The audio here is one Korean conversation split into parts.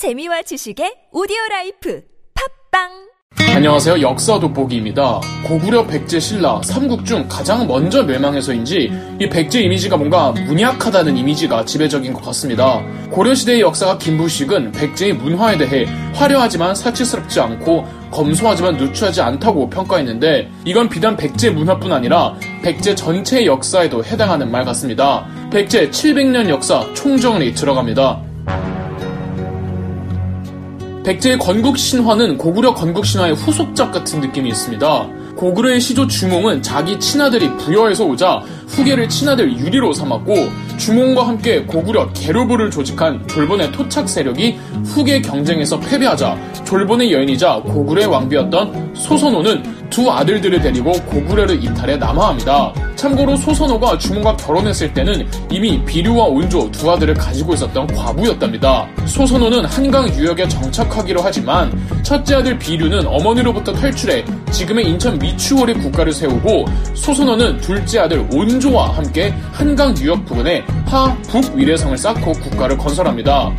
재미와 지식의 오디오 life 팟빵 안녕하세요. 역사 돋보기입니다. 고구려 백제 신라 삼국 중 가장 먼저 멸망해서인지 이 백제 이미지가 뭔가 문약하다는 이미지가 지배적인 것 같습니다. 고려시대의 역사가 김부식은 백제의 문화에 대해 화려하지만 사치스럽지 않고 검소하지만 누추하지 않다고 평가했는데 이건 비단 백제 문화뿐 아니라 백제 전체의 역사에도 해당하는 말 같습니다. 백제 700년 역사 총정리 들어갑니다. 백제의 건국 신화는 고구려 건국 신화의 후속작 같은 느낌이 있습니다. 고구려의 시조 주몽은 자기 친아들이 부여해서 오자 후계를 친아들 유리로 삼았고 주몽과 함께 고구려 게르부를 조직한 졸본의 토착 세력이 후계 경쟁에서 패배하자 졸본의 여인이자 고구려의 왕비였던 소선호는 두 아들들을 데리고 고구려를 이탈해 남하합니다. 참고로 소선호가 주몽과 결혼했을 때는 이미 비류와 온조 두 아들을 가지고 있었던 과부였답니다. 소선호는 한강 유역에 정착하기로 하지만 첫째 아들 비류는 어머니로부터 탈출해 지금의 인천 미추홀에 국가를 세우고 소선호는 둘째 아들 온조와 함께 한강 유역 부근에 하, 북 위례성을 쌓고 국가를 건설합니다.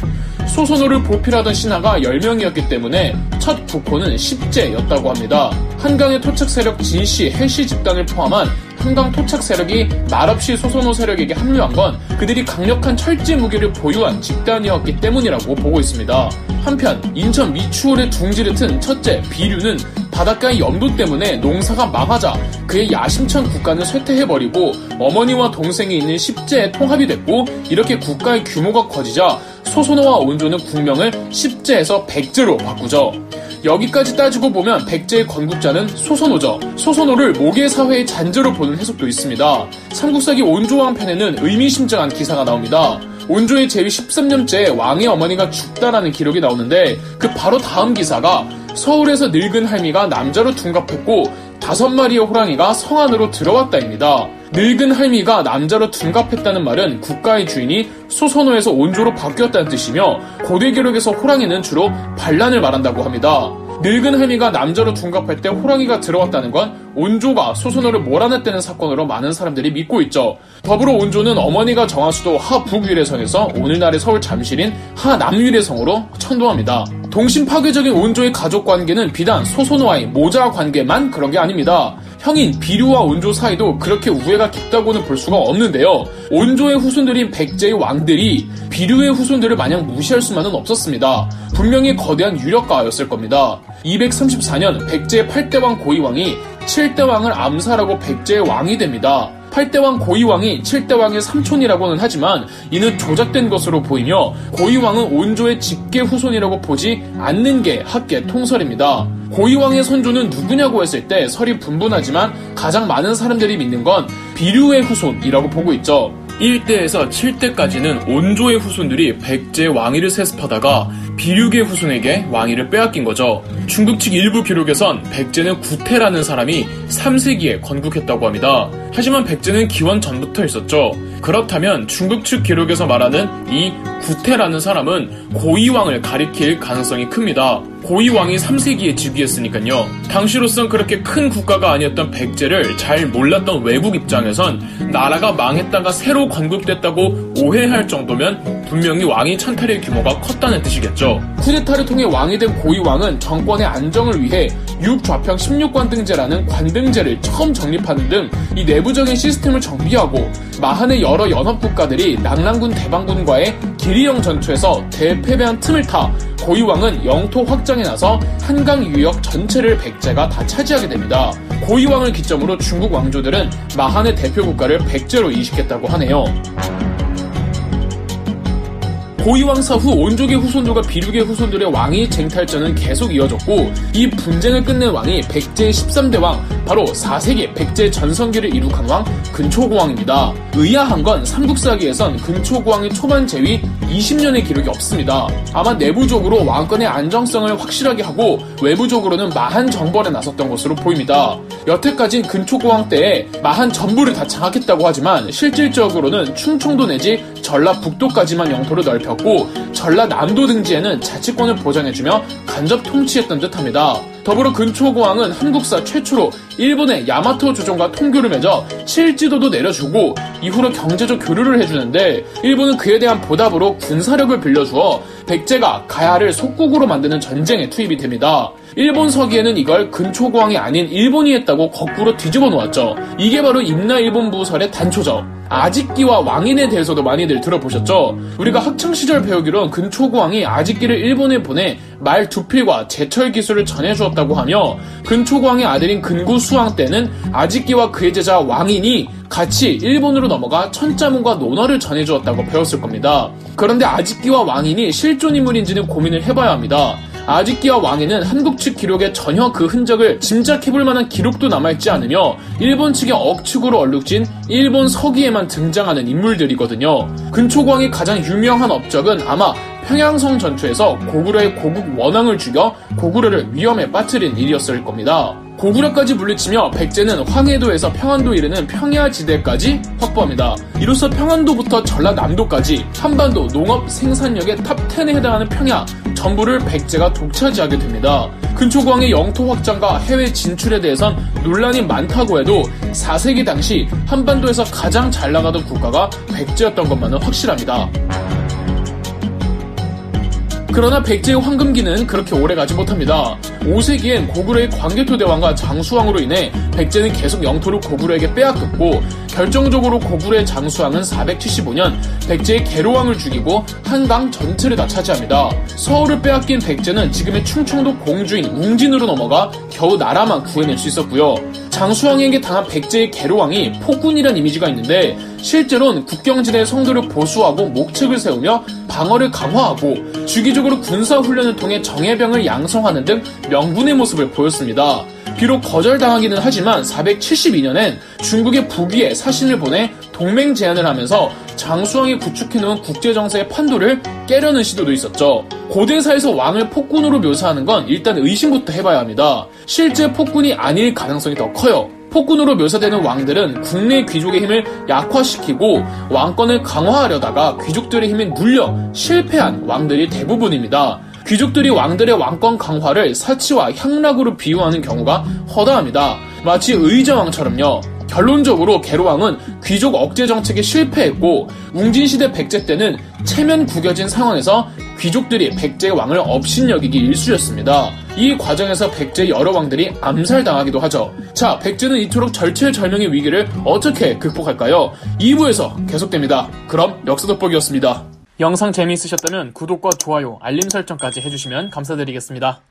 소선호를 보필하던 신하가 10명이었기 때문에 첫 국호는 십제였다고 합니다. 한강의 토착 세력 진시, 해시 집단을 포함한 한강 토착 세력이 말없이 소선호 세력에게 합류한 건 그들이 강력한 철제 무기를 보유한 집단이었기 때문이라고 보고 있습니다. 한편 인천 미추홀에 둥지를 튼 첫째 비류는 바닷가의 염도 때문에 농사가 망하자 그의 야심찬 국가는 쇠퇴해버리고 어머니와 동생이 있는 십제에 통합이 됐고 이렇게 국가의 규모가 커지자 소선호와 온조는 국명을 십제에서 백제로 바꾸죠. 여기까지 따지고 보면 백제의 건국자는 소선호죠. 소선호를 모계 사회의 잔재로 보는 해석도 있습니다. 삼국사기 온조왕 편에는 의미심장한 기사가 나옵니다. 온조의 제위 13년째 왕의 어머니가 죽다라는 기록이 나오는데 그 바로 다음 기사가 서울에서 늙은 할미가 남자로 둔갑했고 다섯 마리의 호랑이가 성 안으로 들어왔다입니다. 늙은 할미가 남자로 둔갑했다는 말은 국가의 주인이 소선호에서 온조로 바뀌었다는 뜻이며 고대 기록에서 호랑이는 주로 반란을 말한다고 합니다. 늙은 할미가 남자로 둔갑할 때 호랑이가 들어왔다는 건 온조가 소선호를 몰아냈다는 사건으로 많은 사람들이 믿고 있죠. 더불어 온조는 어머니가 정하수도 하북위례성에서 오늘날의 서울 잠실인 하남위례성으로 천도합니다. 동심 파괴적인 온조의 가족 관계는 비단 소선호와의 모자 관계만 그런 게 아닙니다. 형인 비류와 온조 사이도 그렇게 우애가 깊다고는 볼 수가 없는데요. 온조의 후손들인 백제의 왕들이 비류의 후손들을 마냥 무시할 수만은 없었습니다. 분명히 거대한 유력가였을 겁니다. 234년 백제의 8대왕 고이왕이 7대 왕을 암살하고 백제의 왕이 됩니다. 8대왕 고이왕이 7대왕의 삼촌이라고는 하지만 이는 조작된 것으로 보이며 고이왕은 온조의 직계 후손이라고 보지 않는 게 학계 통설입니다. 고이왕의 선조는 누구냐고 했을 때 설이 분분하지만 가장 많은 사람들이 믿는 건 비류의 후손이라고 보고 있죠. 1대에서 7대까지는 온조의 후손들이 백제 왕위를 세습하다가 비류의 후손에게 왕위를 빼앗긴 거죠. 중국 측 일부 기록에선 백제는 구태라는 사람이 3세기에 건국했다고 합니다. 하지만 백제는 기원 전부터 있었죠. 그렇다면 중국 측 기록에서 말하는 이 구태라는 사람은 고이왕을 가리킬 가능성이 큽니다. 고이왕이 3세기에 즉위했으니까요. 당시로선 그렇게 큰 국가가 아니었던 백제를 잘 몰랐던 외국 입장에선 나라가 망했다가 새로 건국됐다고 오해할 정도면 분명히 왕이 찬탈의 규모가 컸다는 뜻이겠죠. 쿠데타를 통해 왕이 된 고이왕은 정권의 안정을 위해 육좌평 16관등제라는 관등제를 처음 정립하는 등 이 내부적인 시스템을 정비하고 마한의 여러 연합국가들이 낙랑군 대방군과의 기리영 전투에서 대패배한 틈을 타 고이왕은 영토 확장에 나서 한강 유역 전체를 백제가 다 차지하게 됩니다. 고이왕을 기점으로 중국 왕조들은 마한의 대표 국가를 백제로 이식했다고 하네요. 고이왕사 후 온족의 후손들과 비륙의 후손들의 왕위 쟁탈전은 계속 이어졌고 이 분쟁을 끝낸 왕이 백제의 13대 왕 바로 4세기 백제 전성기를 이룩한 왕 근초고왕입니다. 의아한 건 삼국사기에선 근초고왕의 초반 재위 20년의 기록이 없습니다. 아마 내부적으로 왕권의 안정성을 확실하게 하고 외부적으로는 마한 정벌에 나섰던 것으로 보입니다. 여태까진 근초고왕 때에 마한 전부를 다 장악했다고 하지만 실질적으로는 충청도 내지 전라북도까지만 영토를 넓혔고 전라남도 등지에는 자치권을 보장해주며 간접 통치했던 듯합니다. 더불어 근초고왕은 한국사 최초로 일본의 야마토 조정과 통교를 맺어 칠지도도 내려주고 이후로 경제적 교류를 해주는데 일본은 그에 대한 보답으로 군사력을 빌려주어 백제가 가야를 속국으로 만드는 전쟁에 투입이 됩니다. 일본 서기에는 이걸 근초고왕이 아닌 일본이 했다고 거꾸로 뒤집어 놓았죠. 이게 바로 임나 일본 부설의 단초죠. 아직기와 왕인에 대해서도 많이들 들어보셨죠? 우리가 학창시절 배우기론 근초고왕이 아직기를 일본에 보내 말 두필과 제철 기술을 전해주었다고 하며 근초고왕의 아들인 근구수왕 때는 아직기와 그의 제자 왕인이 같이 일본으로 넘어가 천자문과 논어를 전해주었다고 배웠을 겁니다. 그런데 아직기와 왕인이 실존 인물인지는 고민을 해봐야 합니다. 아직기와 왕에는 한국 측 기록에 전혀 그 흔적을 짐작해볼 만한 기록도 남아있지 않으며 일본 측의 억측으로 얼룩진 일본 서기에만 등장하는 인물들이거든요. 근초광의 가장 유명한 업적은 아마 평양성 전투에서 고구려의 고국원왕을 죽여 고구려를 위험에 빠뜨린 일이었을 겁니다. 고구려까지 물리치며 백제는 황해도에서 평안도 이르는 평야 지대까지 확보합니다. 이로써 평안도부터 전라남도까지 한반도 농업 생산력의 top 10에 해당하는 평야 전부를 백제가 독차지하게 됩니다. 근초고왕의 영토 확장과 해외 진출에 대해선 논란이 많다고 해도 4세기 당시 한반도에서 가장 잘 나가던 국가가 백제였던 것만은 확실합니다. 그러나 백제의 황금기는 그렇게 오래 가지 못합니다. 5세기엔 고구려의 광개토 대왕과 장수왕으로 인해 백제는 계속 영토를 고구려에게 빼앗겼고 결정적으로 고구려의 장수왕은 475년 백제의 계로왕을 죽이고 한강 전체를 다 차지합니다. 서울을 빼앗긴 백제는 지금의 충청도 공주인 웅진으로 넘어가 겨우 나라만 구해낼 수 있었고요. 장수왕에게 당한 백제의 계로왕이 폭군이란 이미지가 있는데 실제로는 국경지대 성도를 보수하고 목책을 세우며 방어를 강화하고 주기적으로 군사훈련을 통해 정예병을 양성하는 등 명분의 모습을 보였습니다. 비록 거절당하기는 하지만 472년엔 중국의 북위에 사신을 보내 동맹 제안을 하면서 장수왕이 구축해놓은 국제정세의 판도를 깨려는 시도도 있었죠. 고대사에서 왕을 폭군으로 묘사하는 건 일단 의심부터 해봐야 합니다. 실제 폭군이 아닐 가능성이 더 커요. 폭군으로 묘사되는 왕들은 국내 귀족의 힘을 약화시키고 왕권을 강화하려다가 귀족들의 힘에 눌려 실패한 왕들이 대부분입니다. 귀족들이 왕들의 왕권 강화를 사치와 향락으로 비유하는 경우가 허다합니다. 마치 의자왕처럼요. 결론적으로 계로왕은 귀족 억제 정책에 실패했고 웅진시대 백제 때는 체면 구겨진 상황에서 귀족들이 백제의 왕을 업신여기기 일쑤였습니다. 이 과정에서 백제 여러 왕들이 암살당하기도 하죠. 자, 백제는 이토록 절체절명의 위기를 어떻게 극복할까요? 2부에서 계속됩니다. 그럼 역사 돋보기였습니다. 영상 재미있으셨다면 구독과 좋아요, 알림 설정까지 해주시면 감사드리겠습니다.